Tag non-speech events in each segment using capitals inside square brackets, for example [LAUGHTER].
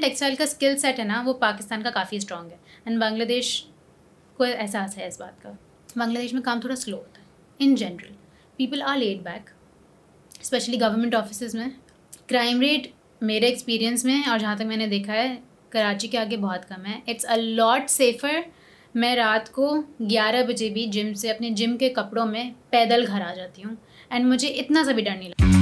Textile کا skill set ہے نا وہ پاکستان کا کافی اسٹرانگ ہے اینڈ بنگلہ دیش کو احساس ہے اس بات کا بنگلہ دیش میں کام تھوڑا سلو ہوتا ہے in general people are laid back especially government offices میں کرائم ریٹ میرے ایکسپیرینس میں اور جہاں تک میں نے دیکھا ہے کراچی کے آگے بہت کم ہے اٹس اے لاٹ سیفر میں رات کو گیارہ بجے بھی جم سے اپنے جم کے کپڑوں میں پیدل گھر آ جاتی ہوں اینڈ مجھے اتنا سا بھی ڈر نہیں لگتا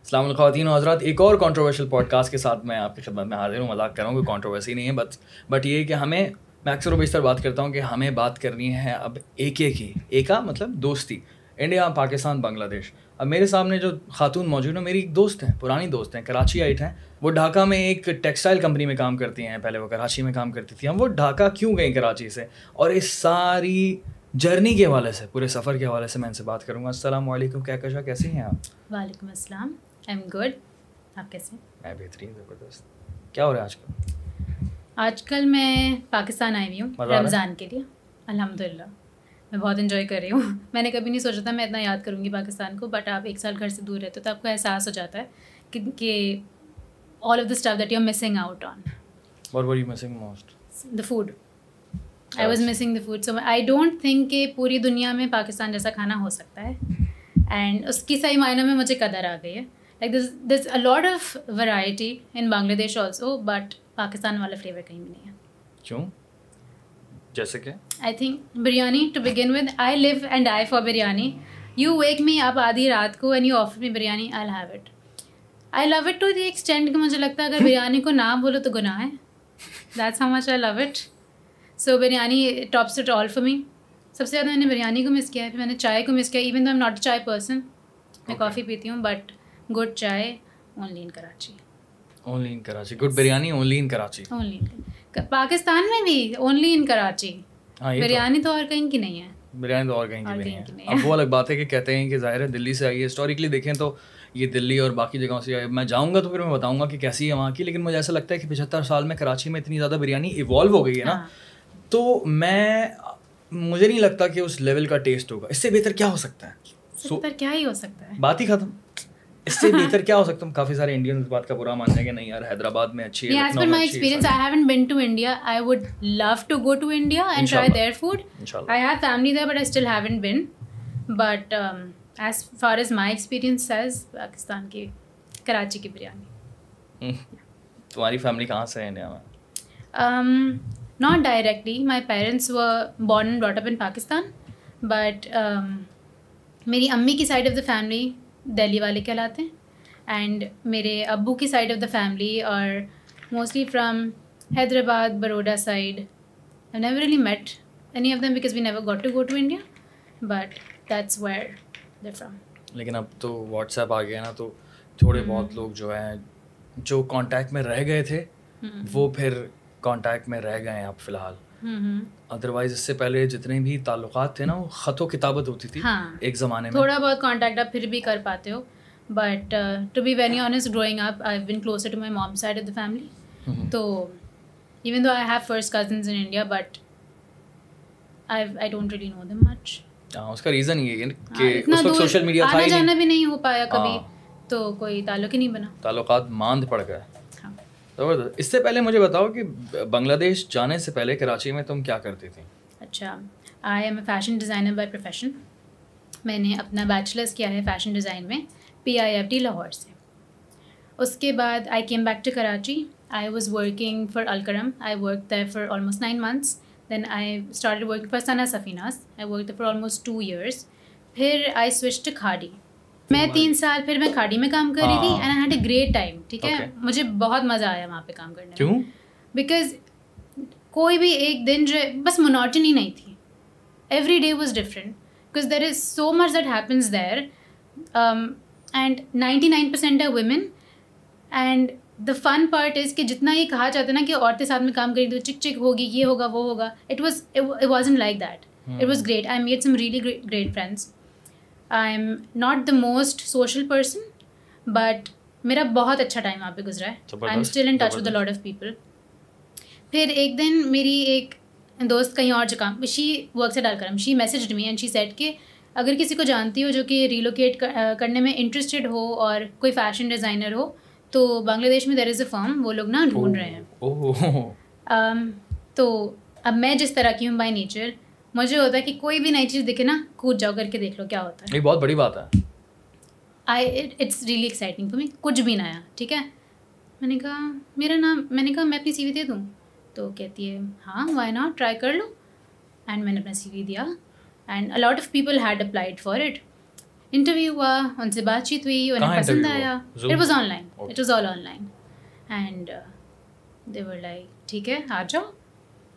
السلام علیکم خواتین و حضرات، ایک اور کانٹروورشل پوڈ کاسٹ کے ساتھ میں آپ کی خدمت میں حاضر ہوں۔ مذاق کر رہا ہوں، کوئی کانٹروورسی نہیں ہے بٹ بٹ یہ کہ ہمیں میں اکثر و بیشتر بات کرتا ہوں کہ ہمیں بات کرنی ہے اب ایک ایک ہی ایک مطلب دوستی۔ انڈیا، پاکستان، بنگلہ دیش۔ اب میرے سامنے جو خاتون موجود ہیں، میری ایک دوست ہیں، پرانی دوست ہیں، کراچی آئٹ ہیں۔ وہ ڈھاکہ میں ایک ٹیکسٹائل کمپنی میں کام کرتی ہیں۔ پہلے وہ کراچی میں کام کرتی تھی ہم وہ ڈھاکہ کیوں گئیں کراچی سے؟ اور اس ساری جرنی کے حوالے سے، پورے سفر کے حوالے سے میں ان سے بات کروں گا۔ السلام علیکم کیا کشا کیسے ہیں آپ؟ وعلیکم السلام۔ آئی ایم گڈ آپ کیسے میں بہترین زبردست۔ کیا ہو رہا ہے آج کل؟ آج کل میں پاکستان آئی ہوئی ہوں رمضان کے لیے۔ الحمد للہ میں بہت انجوائے کر رہی ہوں۔ [LAUGHS] میں نے کبھی نہیں سوچا تھا میں اتنا یاد کروں گی پاکستان کو بٹ آپ ایک سال گھر سے دور رہتے ہو تو آپ کو احساس ہو جاتا ہے کہ all of the stuff that you missing out on the food I was missing the food so I don't think کہ پوری دنیا میں پاکستان جیسا کھانا ہو سکتا ہے۔ اینڈ اس کی صحیح معنیوں میں مجھے قدر آ گئی ہے۔ Like this this a lot of variety in Bangladesh also but Pakistan والا فلیور کہیں بھی نہیں ہے کیوں جیسے کہ I think biryani to begin with I live and I for biryani you wake me up آدھی رات کو and you offer me biryani I have it I love it to the extent کہ مجھے لگتا ہے اگر بریانی کو نہ بولو تو گناہ ہے that's how much I love it so biryani tops it all for me سب سے زیادہ میں نے بریانی کو مس کیا ہے پھر میں نے چائے کو مس کیا even though am not chai person میں کافی پیتی ہوں but good chai only in Karachi. Only in Karachi. Good biryani only in Karachi. Only Pakistan میں بھی اونلی ان کراچی۔ بریانی تو اور کہیں کی نہیں ہے۔ بریانی تو اور کہیں کی نہیں ہے۔ اب وہ الگ بات ہے کہ کہتے ہیں کہ ظاہر ہے دلی سے آئی ہے۔ ہسٹوریکلی دیکھیں تو یہ دلی اور باقی جگہوں سے میں جاؤں گا تو پھر میں بتاؤں گا کہ کیسی ہے وہاں کی لیکن مجھے ایسا لگتا ہے کہ پچہتر سال میں کراچی میں اتنی زیادہ بریانی ایوالو ہو گئی ہے نا۔ ہاں۔ تو میں مجھے نہیں لگتا کہ اس لیول کا ٹیسٹ ہوگا۔ اس سے بہتر کیا ہو سکتا ہے؟ کیا ہی ہو سکتا ہے؟ بات ہی ختم۔ اس سے بہتر کیا ہو سکتا ہے؟ کافی سارے انڈین اس بات کا برا مانتے ہیں کہ نہیں یار حیدرآباد میں اچھی ہے as per my experience I haven't been to India I would love to go to India and try their food I have family there but I still haven't been but as far as my experience as Pakistan کی کراچی کی بریانی تمہاری family کہاں سے ہے India میں not directly my parents were born and brought up in Pakistan but میری امی کی side of the family Delhi والے کہلاتے ہیں اینڈ میرے ابو کی سائڈ آف دا فیملی اور mostly from Hyderabad Baroda side I never really met any of them because we never got to go to India but that's where they from لیکن اب تو واٹس ایپ آ گیا نا تو تھوڑے بہت لوگ جو ہیں جو کانٹیکٹ میں رہ گئے تھے وہ پھر کانٹیکٹ میں رہ گئے ہیں اب فی الحال۔ ادروائز اس سے پہلے جتنے بھی تعلقات تھے نا وہ خط و کتابت ہوتی تھی ہاں۔ ایک زمانے میں۔ تھوڑا بہت کانٹیکٹ آپ پھر بھی کر پاتے ہو۔ But to be very honest growing up I been close to my mom side of the family تو even though I have first cousins in India but I I don't really know them much اس کا reason یہ ہے کہ اس وقت social media تھا آنا جانا بھی نہیں ہو پایا کبھی تو کوئی تعلق ہی نہیں بنا۔ تعلقات ماند پڑ گئے۔ زبردست۔ اس سے پہلے مجھے بتاؤ کہ بنگلہ دیش جانے سے پہلے کراچی میں تم کیا کرتی تھیں؟ اچھا۔ I am a fashion designer by profession. میں نے اپنا بیچلرس کیا ہے فیشن ڈیزائن میں P I F D Lahore سے۔ اس کے بعد I came back to Karachi. I was working for Alkaram. I work there for almost nine months. Then I start work for Sana Safinaz I work for almost two years پھر I switch to کھاڑی میں تین سال پھر میں کھاڑی میں کام کر رہی تھی and I had a great time ٹھیک ہے؟ مجھے بہت مزہ آیا وہاں پہ کام کرنے کیوں؟ بیکاز کوئی بھی ایک دن جو بس مناٹنی نہیں تھی۔ Every day was different because there is so much that happens there and ninety nine percent ہے women and the fun part is کہ جتنا یہ کہا جاتا ہے نا کہ عورتیں ساتھ میں کام کریں تو چک چک ہوگی یہ ہوگا وہ ہوگا it was it was in like that it was great I made some really great friends I am not the most social person but میرا بہت اچھا ٹائم وہاں پہ گزرا ہے. I am still in touch with lot of people پھر ایک دن میری ایک دوست کہیں اور جگہ شی ورک سے ڈال کر she message me and she said کہ اگر کسی کو جانتی ہو جو کہ ریلوکیٹ کرنے میں انٹرسٹیڈ ہو اور کوئی فیشن ڈیزائنر ہو تو بنگلہ دیش میں دیر از اے فارم وہ لوگ نا ڈھونڈ رہے ہیں۔ تو اب میں جس طرح کی ہوں بائی نیچر مجھے ہوتا ہے کہ کوئی بھی نئی چیز دکھے نا کود جاؤ کر کے دیکھ لو کیا ہوتا ہے۔ یہ بہت بڑی بات ہے۔ آئی اٹس ریئلی ایکسائٹنگ می کچھ بھی نیا ٹھیک ہے؟ میں نے کہا میرا نام میں نے کہا میں اپنی سی وی دے دوں۔ تو کہتی ہے ہاں وائی ناٹ ٹرائی کر لو۔ اینڈ میں نے اپنا سی وی دیا۔ And a lot of people had applied for it interview ہوا ان سے بات چیت ہوئی انہیں پسند آیا۔ It was online it was all online and they were like ٹھیک ہے آ جاؤ۔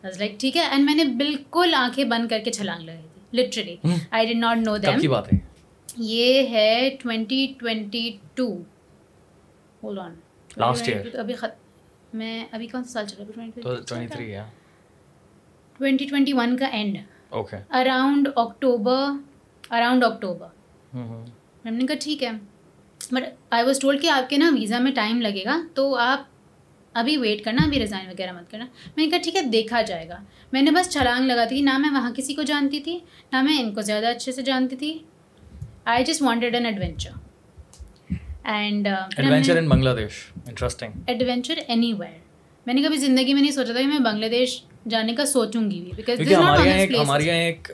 لائک ٹھیک ہے اینڈ میں نے بالکل آنکھیں بند کر کے چھلانگ لگائی تھی literally I did not know them بات ہے یہ ہے twenty twenty two hold on last year ابھی میں ابھی کون سا سال چلا ٹوینٹی ٹوینٹی ون کا end okay around October around October میں نے کہا ٹھیک ہے بٹ آئی واز ٹولڈ کہ آپ کے نا ویزا میں ٹائم لگے گا تو آپ ابھی ویٹ کرنا ابھی ریزائن وغیرہ مت کرنا۔ میں نے کہا ٹھیک ہے دیکھا جائے گا۔ میں نے بس چھلانگ لگا تھی نہ میں وہاں کسی کو جانتی تھی نہ میں ان کو زیادہ اچھے سے جانتی تھی۔ I just wanted an adventure and adventure in Bangladesh interesting adventure any where میں نے کبھی زندگی میں نہیں سوچا تھا کہ میں بنگلہ دیش جانے کا سوچوں گی۔ بھی بیکاز ہمارے یہاں ایک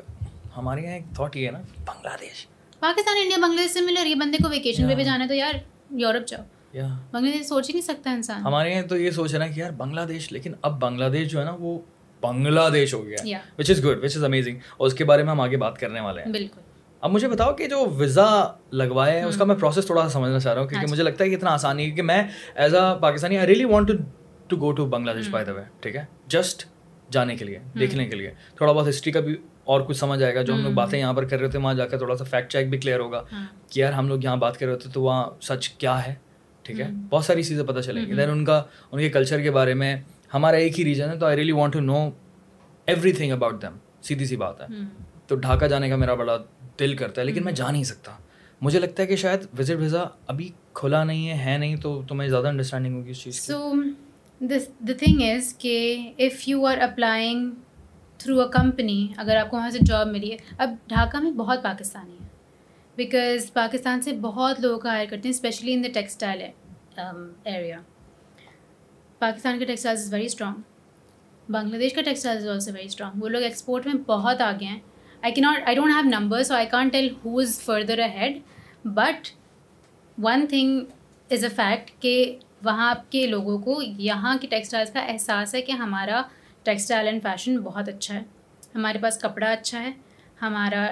ہمارے یہاں ایک تھاٹ یہ ہے نا بنگلہ دیش۔ پاکستان انڈیا بنگلہ دیش سے مل رہی ہے بندے کو ویکیشن پہ بھی جانا ہے تو یار یورپ جاؤ۔ بنگلہ دیش سوچ ہی نہیں سکتا انسان۔ ہمارے یہاں تو یہ سوچ ہے نا کہ یار بنگلہ دیش لیکن اب بنگلہ دیش جو ہے نا وہ بنگلہ دیش ہو گیا which is good which is amazing اور اس کے بارے میں ہم آگے بات کرنے والے ہیں۔ بالکل۔ اب مجھے بتاؤ کہ جو ویزا لگوائے ہیں اس کا میں پروسیس تھوڑا سا سمجھنا چاہ رہا ہوں کیونکہ مجھے لگتا ہے کہ اتنا آسانی ہے کہ میں as a Pakistani I really want to to go to Bangladesh by the وے ٹھیک ہے؟ جسٹ جانے کے لیے دیکھنے کے لیے۔ تھوڑا بہت ہسٹری کا بھی اور کچھ سمجھ آئے گا جو ہم لوگ باتیں یہاں پر کر رہے تھے وہاں جا کر تھوڑا سا فیکٹ چیک بھی کلیئر ہوگا کہ یار ہم لوگ یہاں بات کر رہے ہوتے تو وہاں سچ کیا ہے؟ ٹھیک ہے؟ بہت ساری چیزیں پتہ چلیں گی۔ دین ان کا ان کے کلچر کے بارے میں ہمارا ایک ہی ریجن ہے تو I really want to know everything about them سیدھی سی بات ہے۔ تو ڈھاکہ جانے کا میرا بڑا دل کرتا ہے لیکن میں جا نہیں سکتا۔ مجھے لگتا ہے کہ شاید وزٹ ویزا ابھی کھلا نہیں ہے ہے نہیں تو تمہیں زیادہ انڈرسٹینڈنگ ہوگی اس چیز سو دا تھنگ از کہ if you are applying through a company اگر آپ کو وہاں سے جاب ملی ہے اب ڈھاکہ میں بہت پاکستانی ہے۔ بیکاز پاکستان سے بہت لوگ ہائر کرتے ہیں especially in the textile Um, area Pakistan کا textile is very strong Bangladesh کا textile is also very strong وہ لوگ ایکسپورٹ میں بہت آگے ہیں. آئی کی not I don't have number so I can't tell who is further ahead but one thing is a fact کہ وہاں کے لوگوں کو یہاں کی ٹیکسٹائلس کا احساس ہے کہ ہمارا ٹیکسٹائل اینڈ فیشن بہت اچھا ہے. ہمارے پاس کپڑا اچھا ہے. ہمارا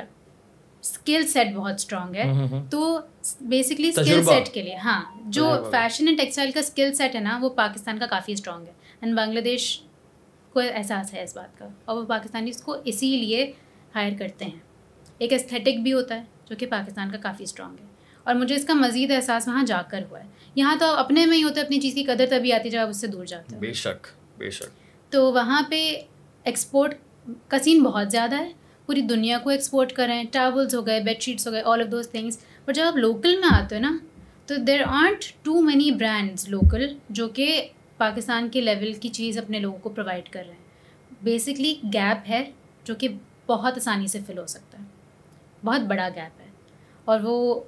اسکل سیٹ بہت اسٹرانگ ہے تو بیسکلی اسکل سیٹ کے لیے ہاں جو فیشن اینڈ ٹیکسٹائل کا اسکل سیٹ ہے نا وہ پاکستان کا کافی اسٹرانگ ہے۔ اینڈ بنگلہ دیش کو احساس ہے اس بات کا۔ اور وہ پاکستانی اس کو اسی لیے ہائر کرتے ہیں۔ ایک استھیٹک بھی ہوتا ہے جو کہ پاکستان کا کافی اسٹرانگ ہے۔ اور مجھے اس کا مزید احساس وہاں جا کر ہوا ہے۔ یہاں تو اپنے میں ہی ہوتا ہے اپنی چیز کی قدر تبھی آتی جب آپ اس سے دور جاتے ہیں بے شک بے شک۔ تو وہاں پہ ایکسپورٹ کا سین بہت زیادہ ہے۔ پوری دنیا کو ایکسپورٹ کر رہے ہیں ٹاولس ہو گئے بیڈ شیٹس ہو گئے all of those things but جب آپ لوکل میں آتے ہو نا تو there are too many brands local جو کہ پاکستان کے لیول کی چیز اپنے لوگوں کو پرووائڈ کر رہے ہیں۔ بیسکلی گیپ ہے جو کہ بہت آسانی سے فل ہو سکتا ہے۔ بہت بڑا گیپ ہے۔ اور وہ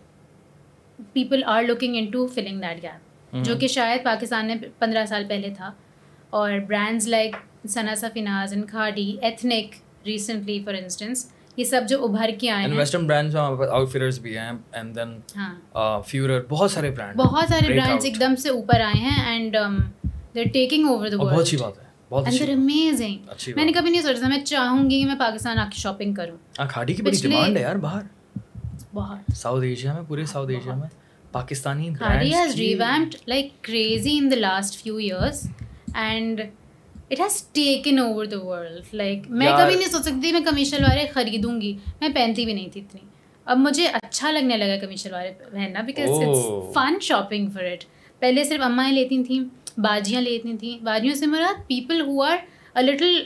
people are looking in to filling that gap جو کہ شاید پاکستان میں پندرہ سال پہلے تھا۔ اور brands like Sana Safinaz and Khaadi Ethnic recently for instance یہ سب جو ابھر کے آئے ہیں. ویسٹرن برانڈز آؤٹ فٹرز بھی ہیں اینڈ دین فیورر بہت سارے برانڈ بہت سارے برانڈز ایک دم سے اوپر آئے ہیں and they taking over the world بہت اچھی بات ہے امیزنگ میں نے کبھی نہیں سوچا میں چاہوں گی کہ میں پاکستان آ کے شاپنگ کروں۔ کھاڈی کی بڑی ڈیمانڈ ہے یار باہر۔ بہت ساؤتھ ایشیا میں پورے ساؤتھ ایشیا میں Pakistani Khaadi has revamped like crazy in the last few years and it has taken over the world like میں کبھی نہیں سوچ سکتی میں کمی شلواریں خریدوں گی میں پہنتی بھی نہیں تھی اتنی اب مجھے اچھا لگنے لگا کمی شلواریں پہننا because fun shopping for it پہلے صرف امائیں لیتی تھیں باجیاں لیتی تھیں باجیوں سے مراد people who are a little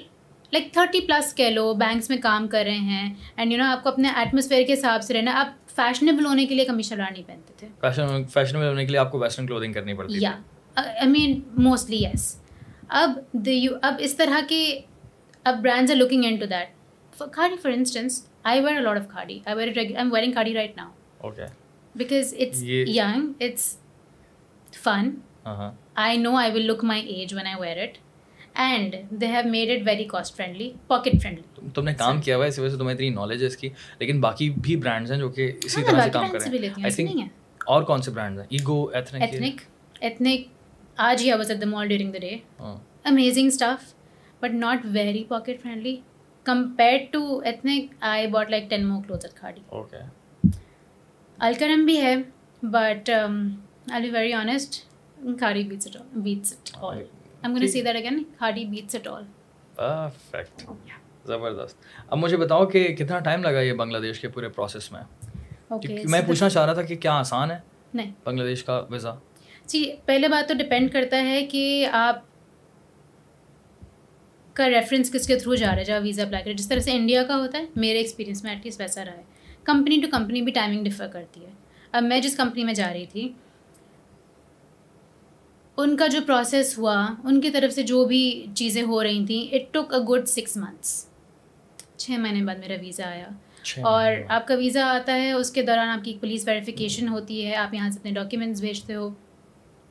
like thirty plus کہہ لو بینکس میں کام کر رہے ہیں اینڈ یو نو آپ کو اپنے ایٹموسفیئر کے حساب سے رہنا آپ فیشنیبل ہونے کے لیے کمی شلوار نہیں پہنتے تھے فیشنیبل ہونے کے لیے آپ کو ویسٹرن کلودنگ کرنی پڑتی یا آئی مین موسٹلی یس اب اب اس طرح کے اب brands are looking in to that Khaadi for instance I wear lot of Khaadi I wear I am wearing Khaadi right now because it's young it's fun I know I will look my age when I wear it and they have made it very cost friendly pocket friendly تم نے کام کیا ہوا ہے اسی وجہ سے تمہیں اتنی نالج ہے اس کی لیکن باقی بھی برانڈز ہیں جو کہ اسی طرح سے کام کر رہے ہیں اور کون سے برانڈز ہیں ایگو ایتھنک ایتھنک آج ہی I was at the mall during the day amazing staff but not very pocket friendly compare to Ethnic I bought like ten more clothes at Khaadi Alkaram بھی ہے but I be very honest Khaadi beats it beats it all am gonna say that again Khaadi beats it all perfect زبردست اب مجھے بتاؤ کہ کتنا time لگا یہ بنگلہ دیش کے پورے پروسیس میں میں پوچھنا چاہ رہا تھا کہ کیا آسان ہے نہیں بنگلہ دیش کا ویزا جی پہلے بات تو ڈپینڈ کرتا ہے کہ آپ کا ریفرنس کس کے تھرو جا رہا ہے جہاں ویزا اپلائی کرے۔ جس طرح سے انڈیا کا ہوتا ہے میرے ایکسپیرینس میں ایٹ لیسٹ ویسا رہا ہے۔ کمپنی ٹو کمپنی بھی ٹائمنگ ڈفر کرتی ہے۔ اب میں جس کمپنی میں جا رہی تھی ان کا جو پروسیس ہوا ان کی طرف سے جو بھی چیزیں ہو رہی تھیں it took a good six months چھ مہینے بعد میرا ویزا آیا۔ اور آپ کا ویزا آتا ہے اس کے دوران آپ کی پولیس ویریفیکیشن ہوتی ہے۔ آپ یہاں سے اپنے ڈاکیومنٹس بھیجتے ہو۔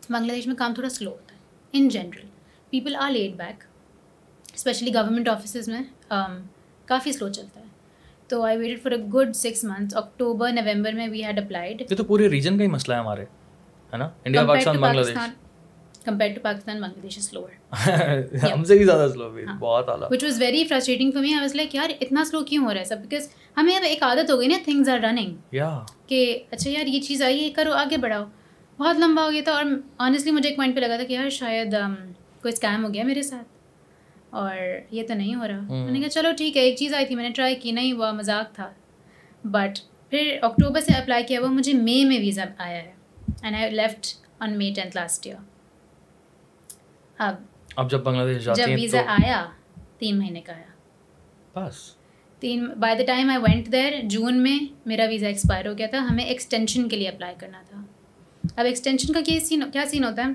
بنگلہ دیش میں کام تھوڑا سلو ہوتا ہے. In general people are laid back especially government offices میں um, کافی سلو چلتا ہے. تو I waited for a good six months October November میں وی ہیڈ اپلائیڈ یہ تو پورے ریجن کا ہی مسئلہ ہے ہمارے ہے نا؟ India Pakistan Bangladesh compare to Pakistan Bangladesh is slower ہم سے بھی زیادہ سلو ہاں. بہت اعلیٰ. Which was very frustrating for me I was like یار اتنا سلو کیوں ہو رہا ہے سب بیکاز ہمیں اب ایک عادت ہو گئی نا تھنگز آر رننگ کہ اچھا یار یہ چیز آئی ہے کرو آگے بڑھاؤ. بہت لمبا ہو گیا تھا اور آنیسٹلی مجھے ایک پوائنٹ پہ لگا تھا کہ یار شاید um, کوئی اسکیم ہو گیا میرے ساتھ اور یہ تو نہیں ہو رہا۔ میں نے کہا چلو ٹھیک ہے ایک چیز آئی تھی میں نے ٹرائی کی نہیں ہوا مذاق تھا۔ بٹ پھر اکتوبر سے اپلائی کیا ہوا مجھے مے میں ویزا آیا ہے۔ And I left on May tenth last year اب اب جب بنگلہ دیش جب ویزا آیا تین مہینے کا آیا۔ بس۔ تین by the time I went there June میں میرا ویزا ایکسپائر ہو گیا تھا۔ ہمیں ایکسٹینشن کے لیے اپلائی کرنا تھا۔ اب ایکسٹینشن کا کیا سین کیا سین ہوتا ہے؟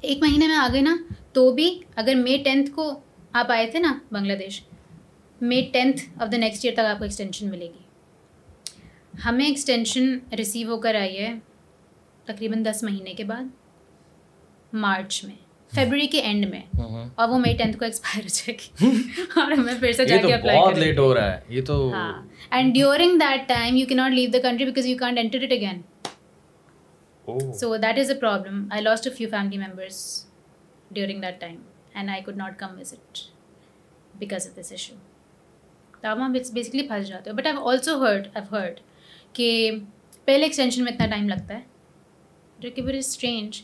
ایک مہینے میں آ گئے نا تو بھی اگر مے ٹینتھ کو آپ آئے تھے نا Bangladesh May tenth of the next year تک آپ کو ایکسٹینشن ملے گی۔ ہمیں ایکسٹینشن ریسیو ہو کر آئی ہے تقریباً دس مہینے کے بعد مارچ میں فیبرری کے اینڈ میں۔ اور وہ مئی ٹینتھ کو ایکسپائر ہو جائے گی۔ اور ہمیں پھر سے جا کے اپلائی بہت لیٹ ہو رہا ہے۔ یہ تو ہاں۔ And during that time you can not leave the country because you can't enter it again so that is a problem I lost a few family members during that time and I could not come visit because of this issue تو ہم basically پھنس جاتے ہو but I also heard I heard کہ پہلے extension میں اتنا time لگتا ہے جو کہ ویری اسٹرینج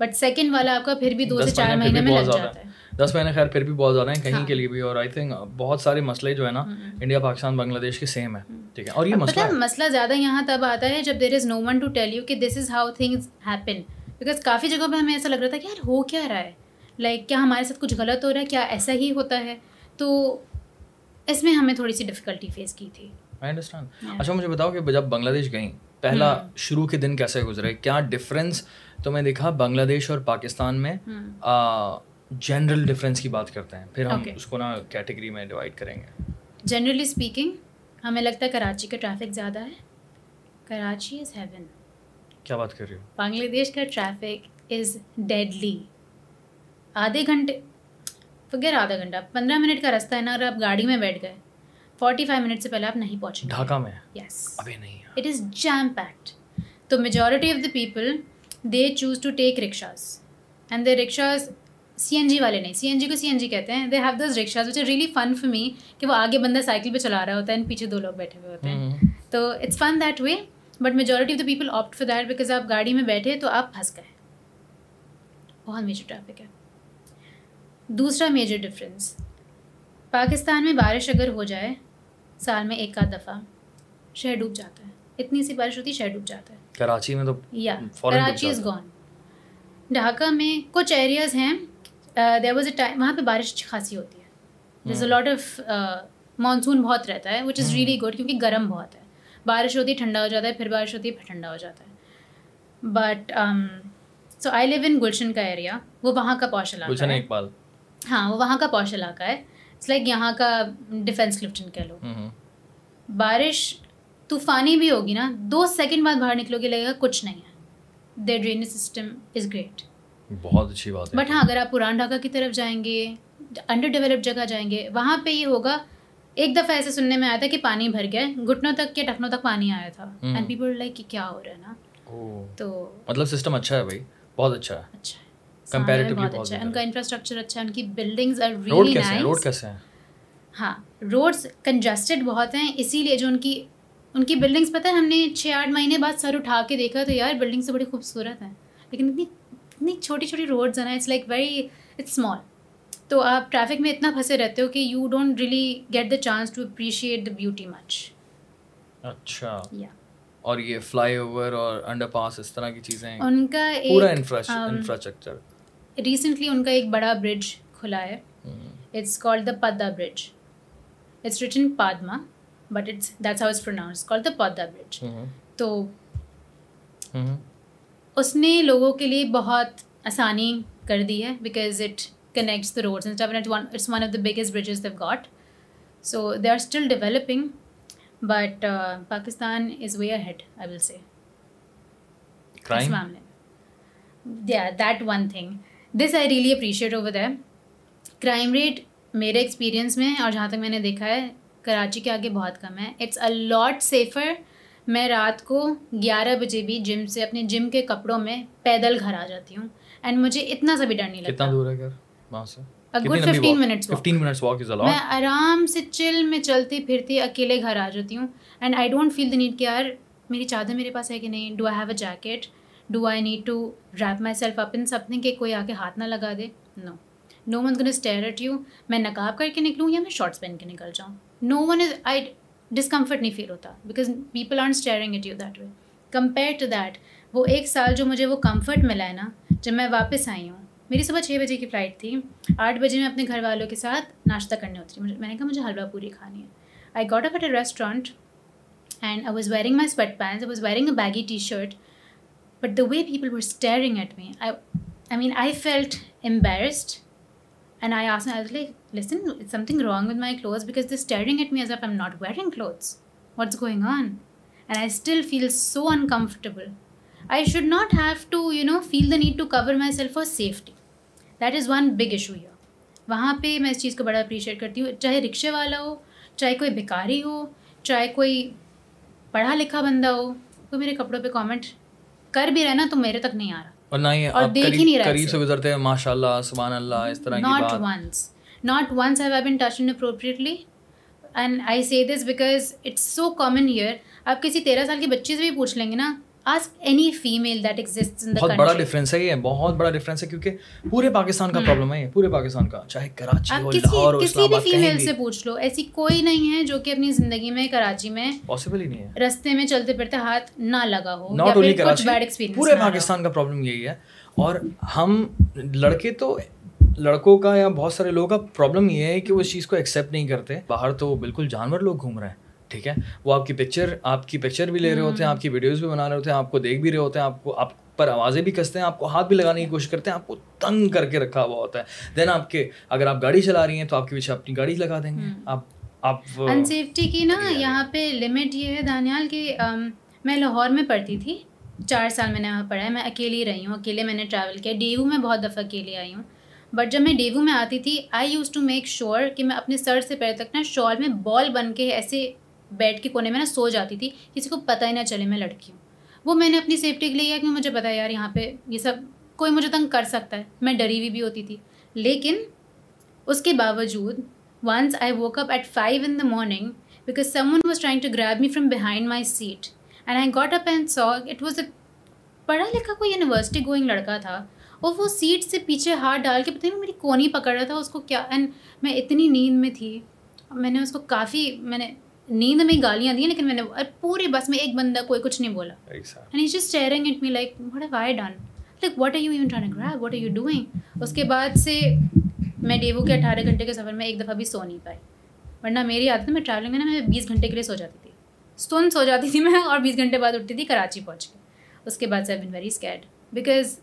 بٹ سیکنڈ والا آپ کا پھر بھی دو سے چار مہینے میں لگ جاتا ہے۔ دس مہینے خیر پھر بھی بہت زیادہ ہیں کہیں کے لیے بھی۔ اور آئی تھنک بہت سارے مسئلے جو ہے نا انڈیا پاکستان بنگلہ دیش کے سیم ہیں۔ ٹھیک ہے اور یہ مسئلہ مسئلہ زیادہ یہاں تب آتا ہے جب there is no one to tell you کہ this is how things happen because کافی جگہوں پہ ہمیں ایسا لگ رہا تھا کہ یار ہو کیا رہا ہے؟ لائک کیا ہمارے ساتھ کچھ غلط ہو رہا ہے؟ کیا ایسا ہی ہوتا ہے؟ تو اس میں ہمیں تھوڑی سی ڈفیکلٹی فیس کی تھی۔ آئی انڈرسٹینڈ اچھا مجھے بتاؤ کہ جب بنگلہ دیش گئیں پہلا hmm. شروع کے دن کیسے گزرے؟ کیا ڈفرینس تو میں دیکھا بنگلہ دیش اور پاکستان میں hmm. جنرل ڈفرینس کی بات کرتے ہیں۔ پھر ہم اس کو نا کیٹیگری میں ڈیوائڈ کریں گے۔ جنرلی اسپیکنگ ہمیں لگتا ہے کراچی کا ٹریفک زیادہ ہے۔ کراچی از ہیون کیا بات کر رہی ہو؟ بنگلہ دیش کا ٹریفک از ڈیڈلی آدھے گھنٹے۔ فکر آدھا گھنٹہ۔ پندرہ منٹ کا راستہ ہے نا اگر آپ گاڑی میں بیٹھ گئے۔ فورٹی فائیو منٹ سے پہلے آپ نہیں پہنچے ڈھاکہ میں۔ یس ابھی نہیں اٹ از جیم پیکڈ تو majority of the people they choose to take rickshaws and they rickshaws C N G والے نہیں سی این جی کو سی این جی کہتے ہیں. They have those rickshaws which are really fun for me کہ وہ آگے بندہ سائیکل پہ چلا رہا ہوتا ہے اینڈ پیچھے دو لوگ بیٹھے ہوئے ہوتے ہیں. تو it's fun that way but majority of the people opt for that because آپ گاڑی میں بیٹھے تو آپ پھنس گئے. بہت میجر ٹاپک ہے. دوسرا میجر ڈفرینس پاکستان میں بارش اگر ہو جائے سال میں ایک آدھ دفعہ شہر ڈوب جاتا ہے. اتنی سی بارش ہوتی ہے شہر ڈوب جاتا ہے. کراچی میں تو یا کراچی از گون ڈھاکہ میں کچھ ایریاز ہیں دیر واز اے ٹائم وہاں پہ بارش اچھی خاصی ہوتی ہے. Is a lot of monsoon بہت رہتا ہے وچ از ریلی گڈ کیونکہ گرم بہت ہے. بارش ہوتی ہے ٹھنڈا ہو جاتا ہے پھر بارش ہوتی ہے پھر ٹھنڈا ہو جاتا ہے. بٹ سو آئی لیو ان گلشن کا ایریا وہ وہاں کا پوش علاقہ ہے. ہاں وہ وہاں کا پوش علاقہ ہے. اٹس لائک یہاں کا ڈیفینس کلفٹن کہہ لو. بارش طوفانی بھی ہوگی نا دو سیکنڈ بعد باہر نکلو گے لگے گا کچھ نہیں ہے. There drainage system is great بہت اچھی بات ہے۔ بٹ ہاں اگر آپ پران ڈھاکہ کی طرف جائیں گے انڈر ڈیولپ جگہ جائیں گے وہاں پہ یہ ہوگا ایک دفعہ ایسے سننے میں آیا تھا کہ پانی بھر گیا گھٹنوں تک کے ٹخنوں تک پانی آیا تھا۔ اینڈ پیپل لائک کہ کیا ہو رہا ہے نا؟ تو مطلب سسٹم اچھا ہے بھائی بہت اچھا ہے۔ اچھا ہے۔ Comparatively بہت اچھا ہے۔ ان کا انفراسٹرکچر اچھا ہے ان کی بلڈنگز آر کیسے ہیں؟ روڈ نائس کیسے ہیں؟ ہاں روڈس کنجسٹڈ بہت ہیں اسی لیے جو ان کی ان کی بلڈنگس پتہ ہے ہم نے چھ آٹھ مہینے بعد سر اٹھا کے دیکھا تو یار بلڈنگ سے بڑی خوبصورت ہیں۔ لیکن اتنی اتنی چھوٹی چھوٹی روڈز ہیں نا it's like very it's small تو آپ ٹریفک میں اتنا پھنسے رہتے ہو کہ you don't really get the chance to appreciate the beauty much اچھا۔ اور یہ فلائی اوور اور انڈر پاس اس طرح کی چیزیں ان کا پورا ایک انفراسٹرکچر ریسنٹلی ان کا ایک بڑا برج کھلا ہے۔ It's called the Padma bridge it's written Padma but it's that's how it's pronounce called the Padma bridge تو اس نے لوگوں کے لیے بہت آسانی کر دی ہے because it connects the roads it's one of the biggest bridges they've got so they are still developing but Pakistan is way ahead I will say اس معاملے that one thing this I really appreciate over there crime rate میرے experience میں اور جہاں تک میں نے دیکھا ہے کراچی کے آگے بہت کم ہے. اٹس اے لاٹ سیفر میں رات کو گیارہ بجے بھی جم سے اپنے جم کے کپڑوں میں پیدل گھر آ جاتی ہوں۔ اینڈ مجھے اتنا سا بھی ڈر نہیں لگتا۔ کتنا دور ہے گھر؟ وہاں سے؟ میں آرام سے چل میں چلتی پھرتی اکیلے گھر آ جاتی ہوں۔ And I don't feel the need کہ یار میری چادر میرے پاس ہے کہ نہیں؟ Do I have a jacket do I need to wrap myself up in something کہ کوئی آ کے ہاتھ نہ لگا دے؟ No no one gonna stare at you میں نقاب کر کے نکلوں یا میں شارٹس پہن کے نکل جاؤں؟ No one is I discomfort نہیں فیل ہوتا because people are staring at you that way compare to that وہ ایک سال جو مجھے وہ کمفرٹ ملا ہے نا، جب میں واپس آئی ہوں، میری صبح چھ بجے کی فلائٹ تھی، آٹھ بجے میں اپنے گھر والوں کے ساتھ ناشتہ کرنے ہوتی مجھے، میں نے کہا مجھے حلوہ پوری کھانی ہے۔ I got up at a restaurant and I was wearing my sweat pants I was wearing a baggy T shirt but the way people were staring at me I mean I felt embarrassed and I was like listen something wrong with my clothes because this staring at me as if I'm not wearing clothes what's going on and I still feel so uncomfortable I should not have to you know feel the need to cover myself for safety that is one big issue یا وہاں پہ میں اس چیز کو بڑا appreciate کرتی ہوں، چاہے رکشے والا ہو، چاہے کوئی بھکاری ہو، چاہے کوئی پڑھا لکھا بندہ ہو، کوئی میرے کپڑوں پہ کامنٹ کر بھی رہا نا تو میرے تک نہیں آ رہا۔ اور نہ ہی قریب سے گزرتے ہیں ماشاء اللہ سبحان اللہ اس طرح کی ناٹ بات۔ Once not once have I touch inappropriately and I see this because it's so common here آپ کسی تیرہ سال کے بچے سے بھی پوچھ لیں گے نا ask any female that exit in بہت بڑا ڈفرینس ہے یہ بہت بڑا ڈفرینس ہے کیونکہ پورے پاکستان کا پرابلم ہے یہ پورے پاکستان کا چاہے کراچی ہو لاہور ہو کسی بھی فیمیل سے پوچھ لو ایسی کوئی نہیں ہے جو کہ اپنی زندگی میں کراچی میں پاسبل ہی نہیں ہے۔ رستے میں چلتے پھرتے ہاتھ نہ لگا ہو ناٹ اونلی کراچی پورے پاکستان کا پرابلم یہی ہے۔ اور ہم لڑکے تو لڑکوں کا یا بہت سارے لوگوں کا پرابلم یہ ہے کہ وہ اس چیز کو ایکسیپٹ نہیں کرتے۔ باہر تو بالکل جانور لوگ گھوم رہے ہیں۔ ٹھیک ہے؟ وہ آپ کی پکچر آپ کی پکچر بھی لے رہے ہوتے ہیں آپ کی ویڈیوز بھی بنا رہے ہوتے ہیں آپ کو دیکھ بھی رہے ہوتے ہیں آپ کو آپ پر آوازیں بھی کستے ہیں آپ کو ہاتھ بھی لگانے کی کوشش کرتے ہیں آپ کو تنگ کر کے رکھا ہوا ہوتا ہے۔ دین آپ کے اگر آپ گاڑی چلا رہی ہیں تو آپ کے پیچھے اپنی گاڑی لگا دیں گے۔ آپ آپ ان سیفٹی کی نا یہاں پہ لمٹ یہ ہے دانیال کہ میں لاہور میں پڑھتی تھی۔ چار سال میں نے وہاں پڑھا ہے۔ میں اکیلی رہی ہوں اکیلے میں نے ٹریول کیا۔ ڈیوو میں بہت دفعہ اکیلے آئی ہوں۔ بٹ جب میں ڈیوو میں آتی تھی I use to make sure کہ میں اپنے سر سے پیر تک نا شال میں بال بن کے ایسے بیڈ کے کونے میں نا سو جاتی تھی، کسی کو پتہ ہی نہ چلے میں لڑکی ہوں۔ وہ میں نے اپنی سیفٹی کے لیے کیا کہ مجھے پتا یار یہاں پہ یہ سب کوئی مجھے تنگ کر سکتا ہے۔ میں ڈری ہوئی بھی ہوتی تھی۔ لیکن اس کے باوجود once I woke up at five in the morning because someone was trying to grab me from behind my seat and I got up and so it was a پڑھا لکھا کوئی یونیورسٹی گوئنگ لڑکا تھا اور وہ set سے پیچھے ہاتھ ڈال کے پتہ نہیں میری کونی پکڑ رہا تھا، اس کو کیا؟ اینڈ میں اتنی نیند میں تھی، میں نے اس کو کافی، میں نے نیند میں گالیاں دی لیکن میں نے پورے بس میں ایک بندہ کوئی کچھ نہیں بولا۔ And is just staring at me like what have I done like what are you even trying grab what are you doing اس کے بعد سے میں ڈیوو کے اٹھارہ گھنٹے کے سفر میں ایک دفعہ بھی سو نہیں پائی۔ ورنہ میری عادت میں ٹریولنگ میں نا میں بیس گھنٹے کے لیے سو جاتی تھی۔ سن سو جاتی تھی میں اور بیس گھنٹے بعد اٹھتی تھی کراچی پہنچ کے۔ اس کے بعد سے بن ویری اسکیڈ بیکاز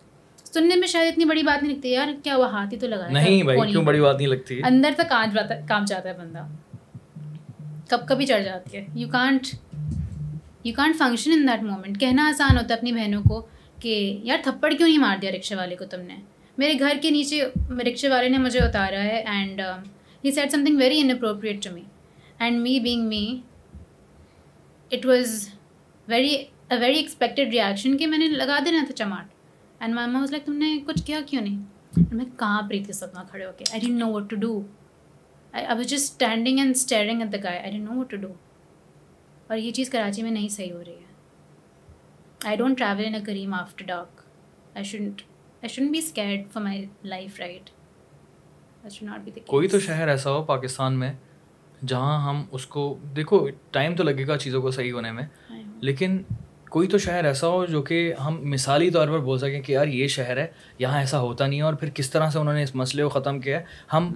سننے میں شاید اتنی بڑی بات نہیں لگتی یار کیا وہ ہاتھ ہی تو لگا نہیں بھائی کیوں بڑی بات نہیں لگتی؟ اندر تک کام چاہتا ہے بندہ۔ کب کبھی چڑھ جاتی ہے. You can't you can't function in that moment کہنا آسان ہوتا ہے اپنی بہنوں کو کہ یار تھپڑ کیوں نہیں مار دیا رکشے والے کو تم نے؟ میرے گھر کے نیچے رکشے والے نے مجھے اتارا ہے and he said something very inappropriate to me and me being me it was very a very expected reaction کہ میں نے لگا دینا تھا چماٹ. اینڈ مائی واز لائک تم نے کچھ کیا کیوں نہیں؟ میں کہاں پریت کے ساتھ وہاں کھڑے ہو کے. I didn't know what to do I was just standing and staring at the guy I didn't know what to do اور یہ چیز کراچی میں نہیں صحیح ہو رہی ہے۔ I don't travel in a Careem after dark I shouldn't I shouldn't be scared for my life right کوئی تو شہر ایسا ہو پاکستان میں جہاں ہم اس کو دیکھو ٹائم تو لگے گا چیزوں کو صحیح ہونے میں لیکن کوئی تو شہر ایسا ہو جو کہ ہم مثالی طور پر بول سکیں کہ یار یہ شہر ہے یہاں ایسا ہوتا نہیں ہے اور پھر کس طرح سے انہوں نے اس مسئلے کو ختم کیا ہے ہم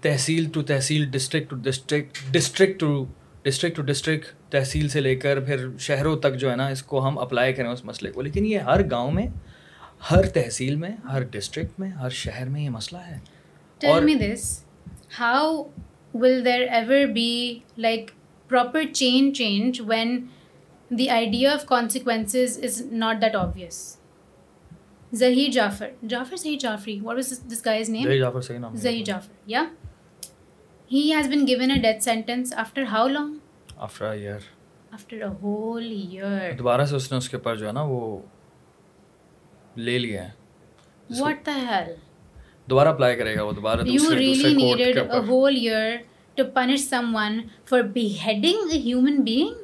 tehsil to tehsil district to district district to district to district tehsil سے لے کر پھر شہروں تک جو ہے نا اس کو ہم اپلائی کریں اس مسئلے کو۔ لیکن یہ ہر گاؤں میں ہر تحصیل میں ہر ڈسٹرکٹ میں ہر شہر میں یہ مسئلہ ہے۔ This how will there ever be like proper chain change when the idea of consequences is not that obvious Zahir Jaffer Jaffer صحیح Jafri what was this guy's name Zahir Jaffer یا he has been given a death sentence after how long after a year after a whole year دوبارہ سے اس نے اس کے اوپر جو ہے نا وہ لے لیا ہے واٹ دا ہیل دوبارہ اپلائی کرے گا وہ دوبارہ you really needed a whole year to punish someone for beheading a human being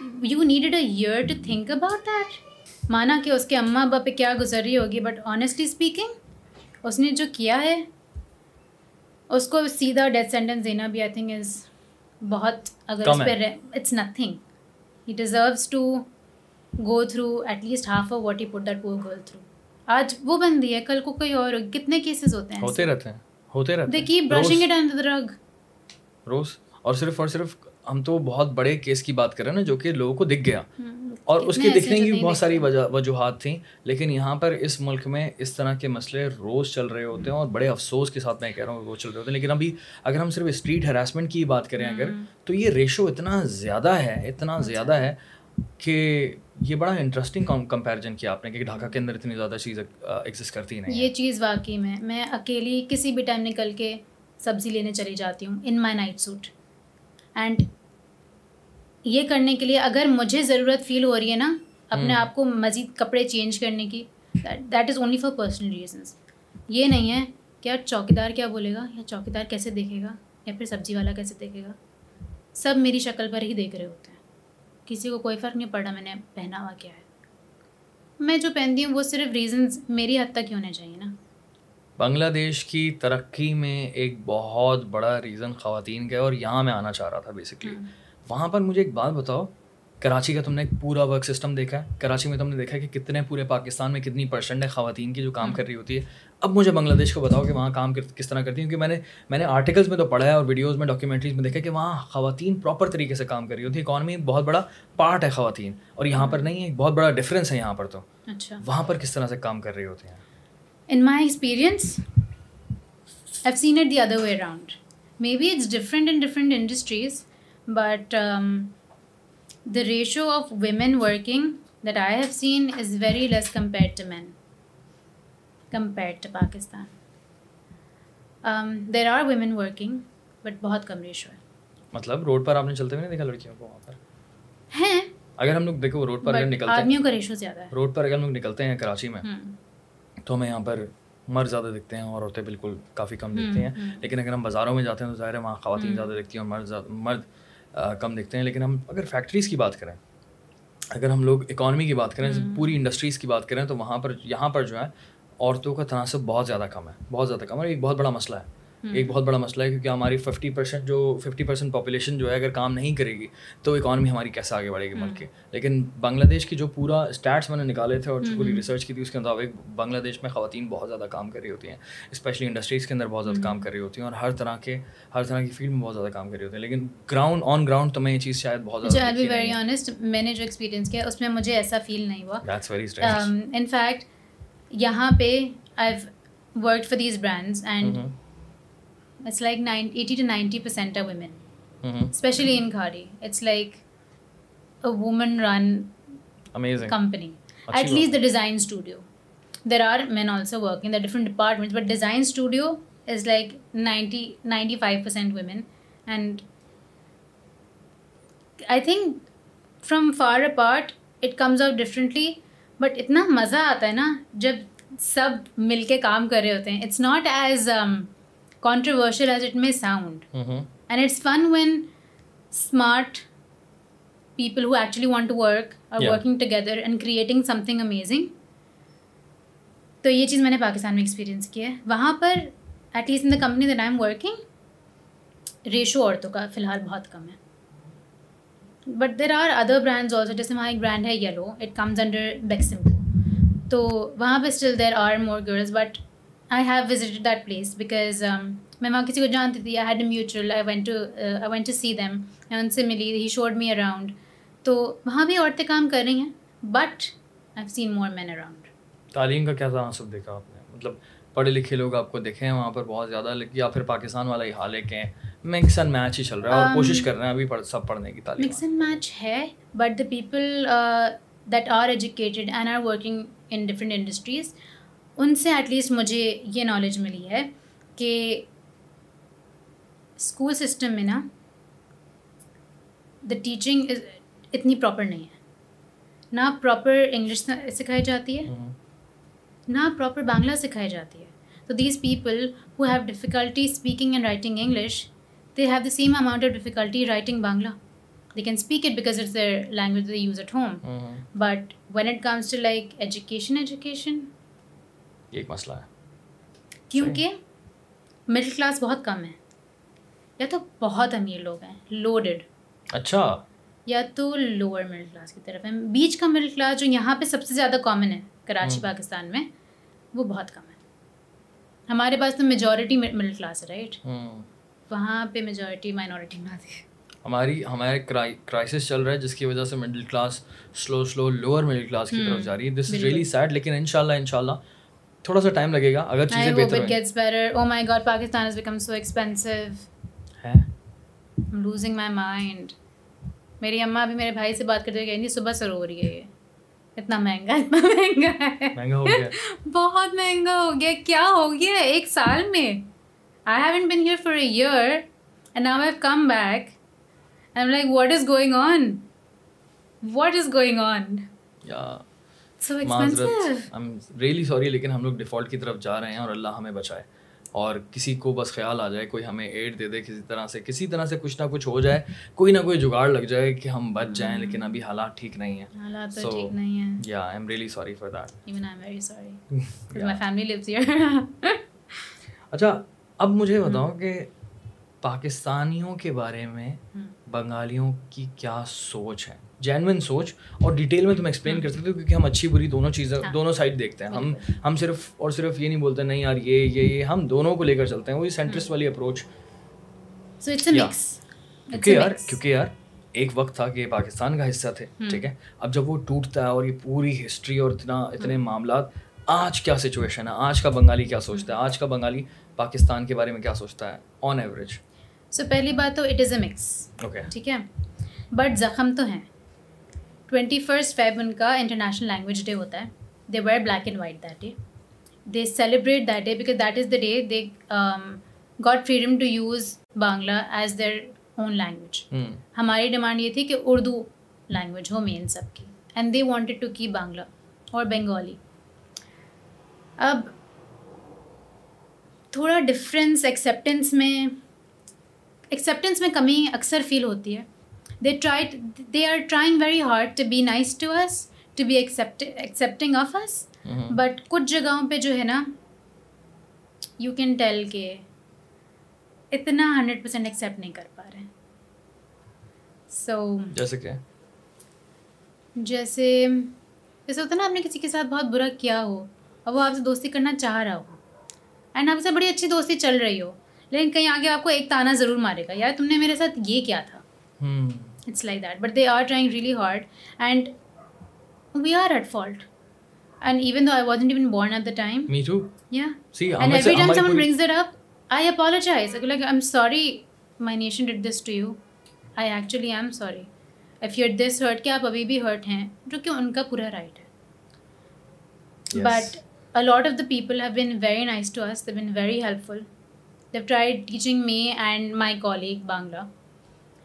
you needed a year to think about that مانا کہ اس کے اماں ابا پہ کیا گزر رہی ہوگی بٹ آنیسٹلی اسپیکنگ اس نے جو کیا ہے اس کو سیدھا ڈیتھ سینٹینس دینا بھی آئی تھنک از بہت اگر اس پہ it's nothing he deserves to go through at least half of what he put that poor girl through آج وہ بندی ہے کل کو کوئی اور کتنے کیسز ہوتے ہیں ہوتے رہتے ہیں ہوتے رہتے ہیں دیکھیے برشنگ اٹ اینڈ درگ روز اور صرف اور صرف ہم تو بہت بڑے کیس کی بات کر رہے ہیں نا جو کہ لوگوں کو دکھ گیا۔ اور اس کے دکھنے کی بہت ساری وجوہات تھیں۔ لیکن یہاں پر اس ملک میں اس طرح کے مسئلے روز چل رہے ہوتے ہیں اور بڑے افسوس کے ساتھ میں کہہ رہا ہوں روز چل رہے ہوتے ہیں۔ لیکن ابھی اگر ہم صرف اسٹریٹ ہراسمنٹ کی بات کریں اگر تو یہ ریشو اتنا زیادہ ہے اتنا اچھا۔ زیادہ ہے کہ یہ بڑا انٹرسٹنگ کمپیریزن کیا آپ نے کہ ڈھاکہ کے اندر اتنی زیادہ چیز ایگزسٹ کرتی نہیں یہ چیز واقعی میں میں اکیلی کسی بھی ٹائم نکل کے سبزی لینے چلی جاتی ہوں in my night suit and یہ کرنے کے لیے اگر مجھے ضرورت فیل ہو رہی ہے نا اپنے آپ کو مزید کپڑے چینج کرنے کی that is only for personal reasons یہ نہیں ہے کہ چوکی دار کیا بولے گا یا چوکی دار کیسے دیکھے گا یا پھر سبزی والا کیسے دیکھے گا۔ سب میری شکل پر ہی دیکھ رہے ہوتے ہیں۔ کسی کو کوئی فرق نہیں پڑا میں نے پہنا ہوا کیا ہے۔ میں جو پہنتی ہوں وہ صرف ریزنس میری حد تک ہی ہونے چاہیے نا۔ بنگلہ دیش کی ترقی میں ایک بہت بڑا ریزن خواتین کا ہے اور یہاں میں آنا چاہ رہا تھا بیسکلی وہاں پر مجھے ایک بات بتاؤ کراچی کا تم نے ایک پورا ورک سسٹم دیکھا ہے؟ کراچی میں تم نے دیکھا کہ کتنے پورے پاکستان میں کتنی پرسنٹ ہے خواتین کی جو کام کر رہی ہوتی ہے؟ اب مجھے بنگلہ دیش کو بتاؤ کہ وہاں کام کس طرح کرتی ہیں؟ کیونکہ میں نے میں نے آرٹیکلس میں تو پڑھا ہے اور ویڈیوز میں ڈاکیومنٹریز میں دیکھا کہ وہاں خواتین پراپر طریقے سے کام کر رہی ہوتی ہے اکانومی بہت بڑا پارٹ ہے خواتین اور یہاں پر نہیں ہے ایک بہت بڑا ڈفرینس ہے یہاں پر تو۔ اچھا۔ وہاں پر کس طرح سے کام کر رہی ہوتی ہیں؟ In my experience I seen it the other way around maybe it's different in different industries but the ratio of women working that I have seen is very less compared to men, compared to Pakistan. Um, there are women working, but بہت کم ratio ہے مطلب road پر آپ نے چلتے ہوئے نہیں دیکھا لڑکیوں کو وہاں پر ہیں اگر ہم لوگ دیکھو روڈ پر اگر نکلتے ہیں آدمیوں کا ریشو زیادہ ہے روڈ پر اگر ہم لوگ نکلتے ہیں کراچی میں تو ہمیں یہاں پر مرد زیادہ دکھتے ہیں اور عورتیں بالکل کافی کم دکھتی ہیں. لیکن اگر ہم بازاروں میں جاتے ہیں تو ظاہر ہے وہاں خواتین زیادہ دکھتی ہیں اور مرد مرد کم دیکھتے ہیں لیکن ہم اگر فیکٹریز کی بات کریں اگر ہم لوگ اکانومی کی بات کریں پوری انڈسٹریز کی بات کریں تو وہاں پر یہاں پر جو ہے عورتوں کا تناسب بہت زیادہ کم ہے بہت زیادہ کم ہے ایک بہت بڑا مسئلہ ہے۔ ایک بہت بڑا مسئلہ ہے کیونکہ ہماری ففٹی پرسینٹ جو ففٹی پرسینٹ پاپولیشن جو ہے اگر کام نہیں کرے گی تو اکانومی ہماری کیسے آگے بڑھے گی ملک کی لیکن بنگلہ دیش کی جو پورا اسٹیٹس میں نے نکالے تھے اور جو پوری ریسرچ کی تھی اس کے مطابق بنگلہ دیش میں خواتین بہت زیادہ کام کر رہی ہوتی ہیں۔ اسپیشلی انڈسٹریز کے اندر بہت زیادہ کام کر رہی ہوتی ہیں اور ہر طرح کے ہر طرح کی فیلڈ میں بہت زیادہ کام کر رہی ہوتی ہیں۔ لیکن گراؤنڈ آن گراؤنڈ تو میں یہ چیز شاید بہت زیادہ ویری آنیسٹ میں نے جو ایکسپیرینس کیا اس میں مجھے ایسا فیل نہیں ہوا۔ ان فیکٹ یہاں پہ I work for these brands and it's like eighty to ninety percent of women especially in Khaadi it's like a woman run company at least the design studio there are men also work in the different department but design studio is like ninety ninety five percent women and I think from for a part it comes out differently but اتنا مزہ آتا ہے نا جب سب مل کے کام کر رہے ہوتے ہیں it's not as controversial as it may sound and it's fun when smart people who actually want to work or working together and creating something amazing تو یہ چیز میں نے پاکستان میں ایکسپیرینس کی ہے۔ وہاں پر at least in the company that I am working ratio عورتوں کا فی الحال بہت کم ہے۔ But there are other brands also جیسے وہاں ایک برانڈ ہے yellow it comes under Beximco تو وہاں پہ still there are more girls but I have visited that place because میں وہاں کسی کو جانتی تھی I had a mutual I went to I went to see them میں ان سے ملی ہی شوڈ می اراؤنڈ تو وہاں بھی عورتیں کام کر رہی ہیں but I seen more men around تعلیم کا کیا تناسب دیکھا آپ نے؟ مطلب پڑھے لکھے لوگ آپ کو دیکھے ہیں وہاں پر بہت زیادہ یا پھر پاکستان والا ہی حال ہے کہ مکس اینڈ میچ ہی چل رہا ہے اور کوشش کر رہے ہیں ابھی سب پڑھنے کی تعلیم۔ مکس اینڈ میچ ہے but the people that are educated and are working in different industries ان سے ایٹ لیسٹ مجھے یہ نالج ملی ہے کہ اسکول سسٹم میں نا دا ٹیچنگ اتنی پراپر نہیں ہے۔ نہ پراپر انگلش سکھائی جاتی ہے نہ پراپر بانگلہ سکھائی جاتی ہے۔ تو these people who have difficulty speaking and writing English they have the same amount of difficulty writing Bangla they can speak it because it's their language they use at home but when it comes to like education education ایک مسئلہ ہے۔ کیونکہ middle class بہت کم ہے یا تو بہت امیر لوگ ہیں لوڈیڈ اچھا۔ یا تو لوور مڈل کلاس کی طرف ہے بیچ کا مڈل کلاس جو یہاں پہ سب سے زیادہ کامن ہے کراچی پاکستان میں وہ بہت کم ہے۔ ہمارے پاس تو میجورٹی مڈل کلاس ہے رائٹ وہاں پہ میجورٹی مائنورٹی میں آتی ہے۔ ہماری ہمارے کرائسس چل رہا ہے جس کی وجہ سے middle class slow slow lower middle class کی طرف جا رہی ہے۔ دس از ریئلی سیڈ لیکن ان شاء اللہ ان شاء اللہ تھوڑا سا ٹائم لگے گا اگر چیزیں بہتر gets better oh my God Pakistan has become so expensive ہے۔ لوزنگ مائی مائنڈ میری اماں بھی میرے بھائی سے بات کرتے ہوئے کہیں صبح سے رو رہی ہے یہ۔ اتنا مہنگا اتنا مہنگا ہے۔ مہنگا ہو گیا۔ [LAUGHS] بہت مہنگا ہو گیا۔ کیا ہو گیا ایک سال میں؟ I haven't been here for a year and now have come back and like what is going on what is going on so really sorry لیکن ہم لوگ ڈیفالٹ کی طرف جا رہے ہیں اور اللہ ہمیں بچائے۔ اور کسی کو بس خیال آ جائے کوئی ہمیں ایڈ دے دے کسی طرح سے۔ کسی طرح سے کچھ نہ کچھ ہو جائے کوئی نہ کوئی جگاڑ لگ جائے کہ ہم بچ جائیں لیکن ابھی حالات ٹھیک نہیں ہیں۔ سو یا I am really sorry for that اچھا اب مجھے بتاؤ کہ پاکستانیوں کے بارے میں بنگالیوں کی کیا سوچ ہے؟ جینوئن سوچ اور ڈیٹیل میں تم ایکسپلین کر سکتے ہو کیونکہ ہم اچھی بری دونوں چیزیں دونوں سائڈ دیکھتے ہیں۔ ہم ہم صرف اور صرف یہ نہیں بولتے نہیں یار یہ یہ یہ ہم دونوں کو لے کر چلتے ہیں۔ وہی سینٹرسٹ والی اپروچ کیونکہ یار کیونکہ یار ایک وقت تھا کہ پاکستان کا حصہ تھے ٹھیک ہے؟ اب جب وہ ٹوٹتا ہے اور یہ پوری ہسٹری اور اتنا اتنے معاملات آج کیا سچویشن ہے؟ آج کا بنگالی کیا سوچتا ہے؟ آج کا بنگالی پاکستان کے بارے میں کیا سوچتا ہے؟ آن ایوریج سو پہلی بات تو اٹ از اے مکس ٹھیک ہے؟ بٹ زخم تو ہیں. ٹوینٹی فرسٹ فیب ان کا انٹرنیشنل لینگویج ڈے ہوتا ہے. They wear black and white that day they celebrate that day because that is the day they got freedom to use Bangla as their own language ہماری demand یہ تھی کہ Urdu language ہو main سب کی. And they wanted to کی بانگلہ اور بنگالی اب تھوڑا ڈفرینس ایکسیپٹینس میں ایکسیپٹینس میں کمی اکثر فیل ہوتی ہے. They try they are trying very hard to be nice to us to be accepting of us but کچھ جگہوں پہ جو ہے نا یو کین ٹیل کہ اتنا ہنڈریڈ پرسینٹ ایکسیپٹ نہیں کر پا رہے سو جیسے کیا جیسے جیسے ہوتا ہے نا آپ نے کسی کے ساتھ بہت برا کیا ہو اور وہ آپ سے دوستی کرنا چاہ رہا ہو. اینڈ آپ سے بڑی اچھی دوستی چل رہی ہو. لیکن کہیں آگے آپ کو ایک تانا ضرور مارے گا۔ یار تم نے میرے ساتھ یہ کیا تھا۔ It's like that but they are trying really hard and we are at fault and even though I was even born at the time every time someone brings that up I apologize like I am sorry my nation did this to you I actually I am sorry if you at this hurt کہ آپ ابھی بھی hurt ہیں جو کہ ان کا پورا right ہے but a lot of the people have been very nice to us been very helpful they've try teaching me and my colleague Bangla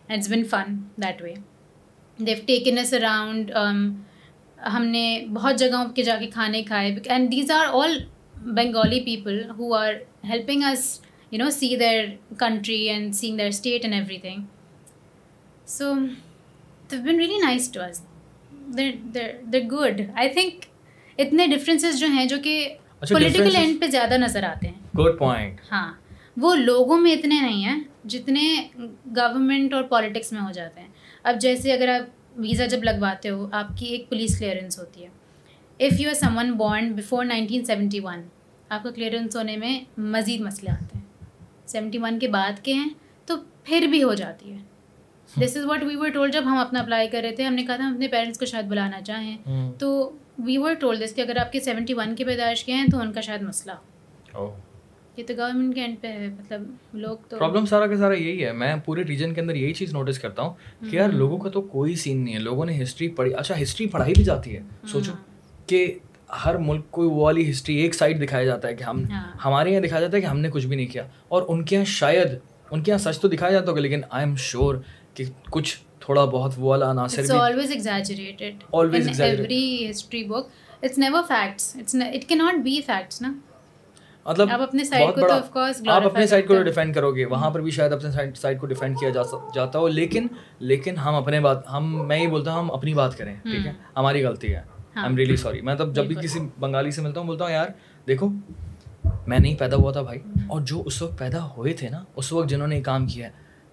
it's been fun that way they've taken us around ہم نے بہت جگہوں کے جا کے کھانے کھائے and these are all Bengali people who are helping us you know see their country and seeing their state and everything so they've been really nice to is there good I think اتنے differences جو ہیں جو کہ political and پہ زیادہ نظر آتے ہیں گڈ پوائنٹ ہاں وہ لوگوں میں اتنے نہیں ہیں جتنے گورنمنٹ اور پالیٹکس میں ہو جاتے ہیں۔ اب جیسے اگر آپ ویزا جب لگواتے ہو آپ کی ایک پولیس کلیئرنس ہوتی ہے۔ If you are someone بانڈ بفور نائنٹین سیونٹی ون آپ کا کلیئرنس ہونے میں مزید مسئلے آتے ہیں۔ سیونٹی ون کے بعد کے ہیں تو پھر بھی ہو جاتی ہے۔ This is what we were told جب ہم اپنا اپلائی کر رہے تھے۔ ہم نے کہا تھا ہم اپنے پیرنٹس کو شاید بلانا چاہیں۔ تو وی ور ٹول دس کہ اگر آپ کے سیونٹی ون کے پیدائش کے ہیں تو ان کا شاید مسئلہ ہو. یہ تو گورنمنٹ کے اینڈ پہ ہے مطلب لوگ تو پرابلم سارا کا سارا یہی ہے میں پورے ریجن کے اندر یہی چیز نوٹس کرتا ہوں کہ یار لوگوں کا تو کوئی سین نہیں ہے لوگوں نے ہسٹری پڑھی اچھا ہسٹری پڑھائی بھی جاتی ہے سوچو کہ ہر ملک کو وہ والی ہسٹری ایک سائڈ دکھایا جاتا ہے کہ ہم ہاں۔ ہمارے یہاں دکھایا جاتا ہے کہ ہم نے کچھ بھی نہیں کیا اور ان کے یہاں شاید ان کے یہاں سچ تو دکھایا جاتا ہوگا لیکن آئی ایم شیور کہ کچھ تھوڑا بہت وہ والا عناصر بھی always exaggerated always exaggerated every history book. It's never نا مطلب آپ اپنے سائڈ کو تو ڈیفینڈ کرو گے۔ وہاں پر بھی شاید اپنے سائڈ کو ڈیفینڈ کیا جاتا ہو لیکن لیکن ہم اپنے بات ہم میں یہ بولتا ہوں ہم اپنی بات کریں ٹھیک ہے؟ ہماری غلطی ہے۔ آئی ایم ریئلی سوری میں تب جب بھی کسی بنگالی سے ملتا ہوں بولتا ہوں یار دیکھو میں نہیں پیدا ہوا تھا بھائی۔ اور جو اس وقت پیدا ہوئے تھے نا اس وقت جنہوں نے یہ کام کیا ہے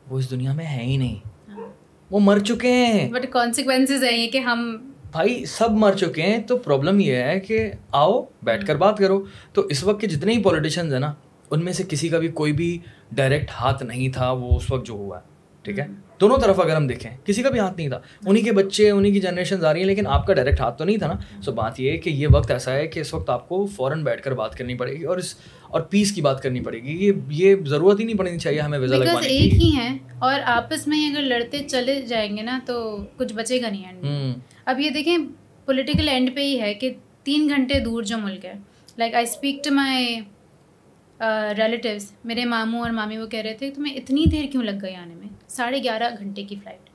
وہ اس دنیا میں ہے ہی نہیں۔ ہاں۔ وہ مر چکے ہیں۔ بٹ کانسیکوینسز ہیں یہ کہ ہم بھائی سب مر چکے ہیں تو پرابلم یہ ہے کہ آؤ بیٹھ کر بات کرو۔ تو اس وقت کے جتنے ہی پولیٹیشینز ہیں نا ان میں سے کسی کا بھی کوئی بھی ڈائریکٹ ہاتھ نہیں تھا وہ اس وقت جو ہوا ہے۔ ٹھیک ہے؟ دونوں طرف اگر ہم دیکھیں کسی کا بھی ہاتھ نہیں تھا۔ انہیں کے بچے انہیں کی جنریشن آ رہی ہیں لیکن آپ کا ڈائریکٹ ہاتھ تو نہیں تھا نا۔ سو بات یہ ہے کہ یہ وقت ایسا ہے کہ اس وقت آپ کو فوراً بیٹھ کر بات کرنی پڑے گی اور اس اور پیس کی بات کرنی پڑے گی۔ یہ یہ ضرورت ہی نہیں پڑنی چاہیے ہمیں ویزا لگوانے کی۔ ایک ہی ہیں اور آپس میں اگر لڑتے چلے جائیں گے نا تو کچھ بچے گا نہیں اینڈ اب یہ دیکھیں پولیٹیکل اینڈ پہ ہی ہے کہ تین گھنٹے دور جو ملک ہے۔ Like I speak to my relatives میرے ماموں اور مامی وہ کہہ رہے تھے تمہیں اتنی دیر کیوں لگ گئی آنے میں؟ ساڑھے گیارہ گھنٹے کی فلائٹ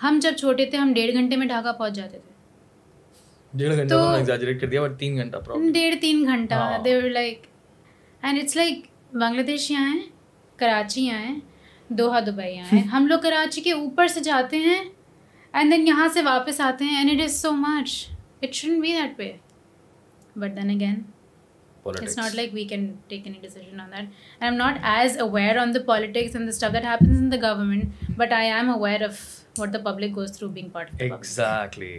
ہم جب چھوٹے تھے ہم ڈیڑھ گھنٹے میں ڈھاکہ پہنچ جاتے تھے۔ ڈیڑھ گھنٹہ تین گھنٹہ ڈیڑھ تین گھنٹہ۔ ہاں۔ They like and it's like Bangladesh یہاں ہیں کراچی یہاں ہیں دوحہ دبئی یہاں ہیں ہم لوگ کراچی کے اوپر سے جاتے ہیں اینڈ دین یہاں سے واپس آتے ہیں and it is so much it shouldn't be that way but then again it's not like we can take any decision on that I am not as aware on the politics and the stuff that happens in the government but I am aware of what the public goes through being part exactly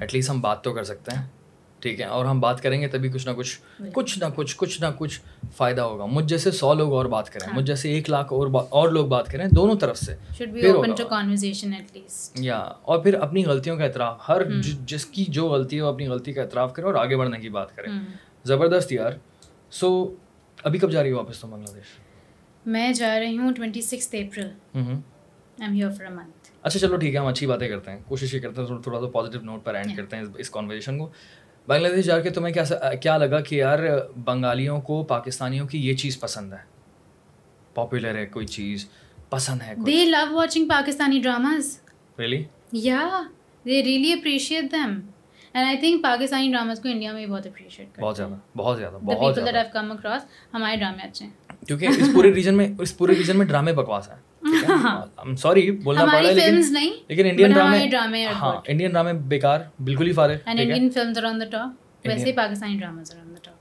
at least ہم بات تو کر سکتے ہیں ٹھیک ہے اور ہم بات کریں گے تبھی کچھ نہ کچھ کچھ نہ کچھ کچھ نہ کچھ فائدہ ہوگا۔ مجھ جیسے سو لوگ اور بات کریں مجھ جیسے ایک لاکھ اور اور لوگ بات کریں دونوں طرف سے یا اور پھر اپنی غلطیوں کا اعتراف ہر جس کی جو غلطی ہے وہ اپنی غلطی کا اعتراف کرے اور آگے بڑھنے کی بات کریں زبردست یار۔ سو ابھی کب جا رہی ہو واپس تم بنگلہ دیش؟ میں جا رہی ہوں ٹوینٹی سکس اپریل اچھا چلو ٹھیک ہے ہم اچھی باتیں کرتے ہیں۔ کوشش یہ کرتے ہیں تھوڑا سا پازیٹیو نوٹ پر اینڈ کرتے ہیں اس کانورزیشن کو۔ بنگلہ دیش جا کے تمہیں کیا کیا لگا کہ یار بنگالیوں کو پاکستانیوں کی یہ چیز پسند ہے؟ پاپولر ہے کوئی چیز پسند ہے they love watching Pakistani dramas really یا they really appreciate them and I think Pakistani dramas کو انڈیا میں بھی بہت اپریشیٹ بہت زیادہ بہت زیادہ بہت زیادہ۔ کم اکراس ہمارے ڈرامے اچھے ہیں۔ کیونکہ اس پورے ریجن میں اس پورے ریجن میں ڈرامے بکواس ہیں سوری بولنا پڑ لیکن انڈین ڈرامے ہاں انڈین ڈرامے بیکار بالکل ہی فارغ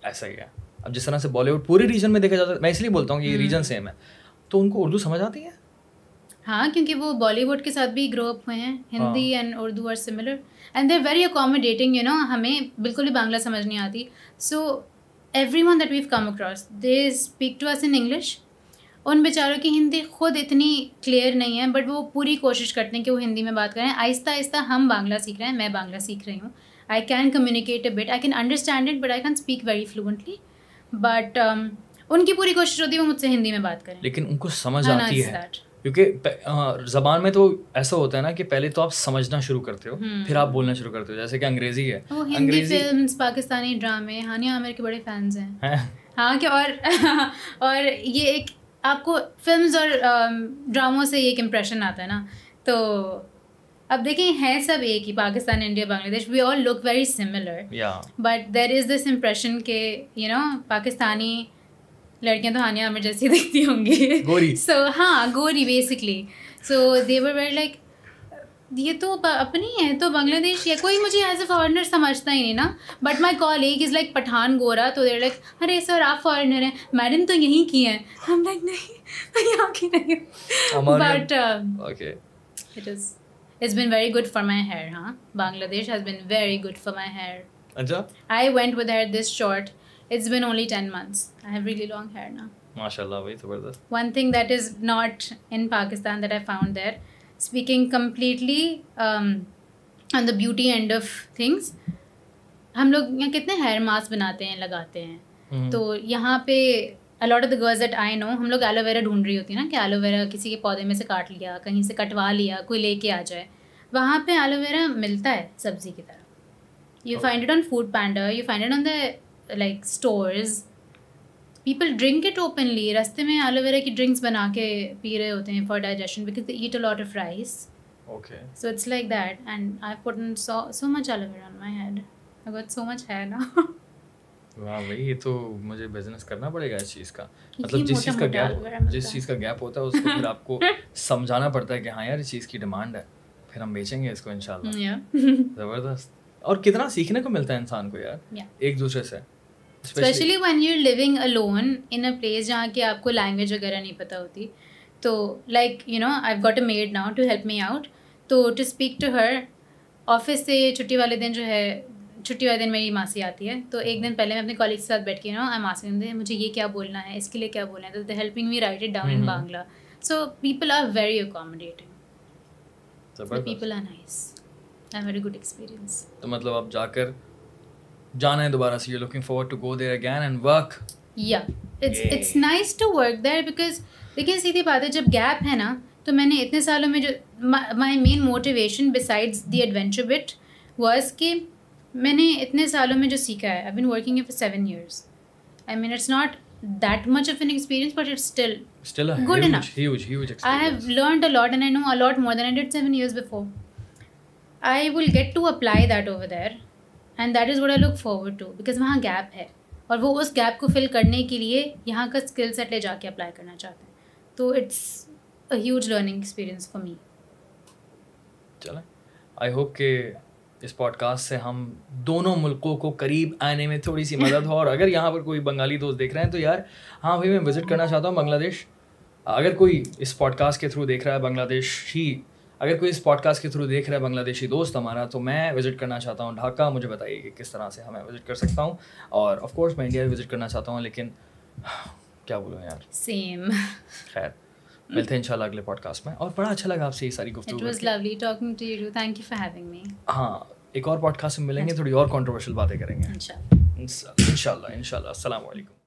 ایسا ہی ہے اب جس طرح سے بالی ووڈ پورے ریجن میں دیکھا جاتا ہے میں اس لیے بولتا ہوں کہ یہ ریجن سیم ہے تو ان کو اردو سمجھ آتی ہے ہاں کیونکہ وہ بالی ووڈ کے ساتھ بھی گرو اپ ہوئے ہیں Hindi and Urdu are similar and they're very accommodating you know ہمیں بالکل بھی بنگلہ سمجھ نہیں آتی so everyone that we've come across they speak to us in English ان بیچاروں کی ہندی خود اتنی کلیئر نہیں ہے بٹ وہ پوری کوشش کرتے ہیں کہ وہ ہندی میں بات کریں۔ آہستہ آہستہ ہم بانگلہ سیکھ رہے ہیں میں بانگلہ سیکھ رہی ہوں۔ I can communicate a but I can understand it but I can speak very fluently but ان کی پوری کوشش ہوتی ہے وہ مجھ سے ہندی میں بات کریں۔ لیکن ان کو سمجھ آتی ہے۔ کیونکہ زبان میں تو ایسا ہوتا ہے نا کہ پہلے تو آپ سمجھنا شروع کرتے ہو پھر آپ بولنا شروع کرتے ہو جیسے کہ انگریزی ہے۔ ہندی فلمس پاکستانی ڈرامے ہانیہ عامر کے بڑے فینس ہیں۔ ہاں کہ اور [LAUGHS] اور یہ ایک آپ کو فلمز اور ڈراموں سے ایک امپریشن آتا ہے نا تو اب دیکھیں ہیں سب ایک ہی Pakistan India Bangladesh we all look very similar but there is this impression کہ یو نو پاکستانی لڑکیاں تو ہانیہ عامر جیسی [LAUGHS] دیکھتی ہوں گی۔ سو ہاں گوری basically so they're were like یہ تو اپنی ہے تو بنگلہ دیش یا کوئی مجھے ایز اے فارنر سمجھتا ہی نہیں نا۔ But my colleague is like Pathan گورا تو دیر لائک ارے سر آپ فارنر ہیں۔ میڈم تو یہیں کی ہیں۔ ہم لائک نہیں یہاں کی نہیں۔ But it is it's been very good for my hair ہاں Bangladesh has been very good for my hair I went with hair this short it's been only ten months I have really long hair نا ماشاء اللہ بھائی زبردست۔ One thing that is not in Pakistan that I found there speaking completely on the beauty and of things ہم لوگ یہاں کتنے hair mask بناتے ہیں لگاتے ہیں. تو یہاں پہ a lot of the girls at I know ہم لوگ ایلو ویرا ڈھونڈ رہی ہوتی ہے نا کہ ایلو ویرا کسی کے پودے میں سے کاٹ لیا کہیں سے کٹوا لیا کوئی لے کے آ جائے. وہاں پہ ایلو ویرا ملتا ہے سبزی کی طرح. You find it on food panda you find it on the like stores people drink it openly رستے میں ایلو ویرا کی ڈرنکس بنا کے پی رہے ہوتے ہیں for digestion because they eat a lot of rice so it's like that and I put so so much aloe vera on my head I so much ہے نا واہ بھائی یہ تو مجھے بزنس کرنا پڑے گا اس چیز کا مطلب جس چیز کا گیپ جس چیز کا گیپ ہوتا ہے اس کو پھر آپ کو سمجھانا پڑتا ہے کہ ہاں یار اس چیز کی ڈیمانڈ ہے پھر ہم بیچیں گے اس کو زبردست اور کتنا سیکھنے کو ملتا ہے انسان کو یار ایک دوسرے سے especially when you living alone in a place جہاں کہ آپ کو لینگویج وغیرہ نہیں پتہ ہوتی. تو like you know I got a maid now to help me out تو to speak to her office سے چھٹی والے دن جو ہے چھٹی والے دن میری ماسی آتی ہے. تو ایک دن پہلے میں اپنے کالج کے ساتھ بیٹھ کے نا آئی ماسی دے مجھے یہ کیا بولنا ہے اس کے لیے کیا بولنا ہے؟ تو they helping me write it down in Bangla so people are very accommodating people are nice I very good experience تو مطلب آپ جا کر جانا ہے دوبارہ سے you looking forward to go there again and work یا it's it's nice to work there because دیکھیے سیدھی بات ہے جب گیپ ہے نا تو میں نے اتنے سالوں میں جو my main motivation besides the adventure but was کہ میں نے اتنے سالوں میں جو سیکھا ہے I been working for seven years I mean it's not that much of an experience but it's still good enough I have learned a lot and I know a lot more than did seven years before I will get to apply that over there and that is what I like forward to because وہاں gap ہے اور وہ اس gap کو فل کرنے کے لیے یہاں کا اسکل سیٹ لے جا کے اپلائی کرنا چاہتے ہیں تو it's a huge learning experience for me چلیں آئی ہوپ کہ اس پوڈ کاسٹ سے ہم دونوں ملکوں کو قریب آنے میں تھوڑی سی مدد ہو اور اگر یہاں پر کوئی بنگالی دوست دیکھ رہے ہیں تو یار ہاں بھائی میں وزٹ کرنا چاہتا ہوں بنگلہ دیش اگر کوئی اس پوڈ کاسٹ کے تھرو دیکھ رہا ہے بنگلہ دیش ہی اگر کوئی اس پوڈ کاسٹ کے تھرو دیکھ رہا ہے بنگلہ دیشی دوست ہمارا تو میں وزٹ کرنا چاہتا ہوں ڈھاکہ۔ مجھے بتائیے کہ کس طرح سے ہمیں وزٹ کر سکتا ہوں۔ اور آف کورس میں انڈیا بھی وزٹ کرنا چاہتا ہوں لیکن کیا بولوں یار؟ سیم خیر ملتے ہیں ان شاء اللہ اگلے پوڈ کاسٹ میں۔ اور بڑا اچھا لگا آپ سے یہ ساری گفتگو ہاں ایک اور پوڈ کاسٹ میں ملیں گے تھوڑی اور کانٹروورشل باتیں کریں گے۔ ان شاء اللہ ان شاء اللہ السلام علیکم۔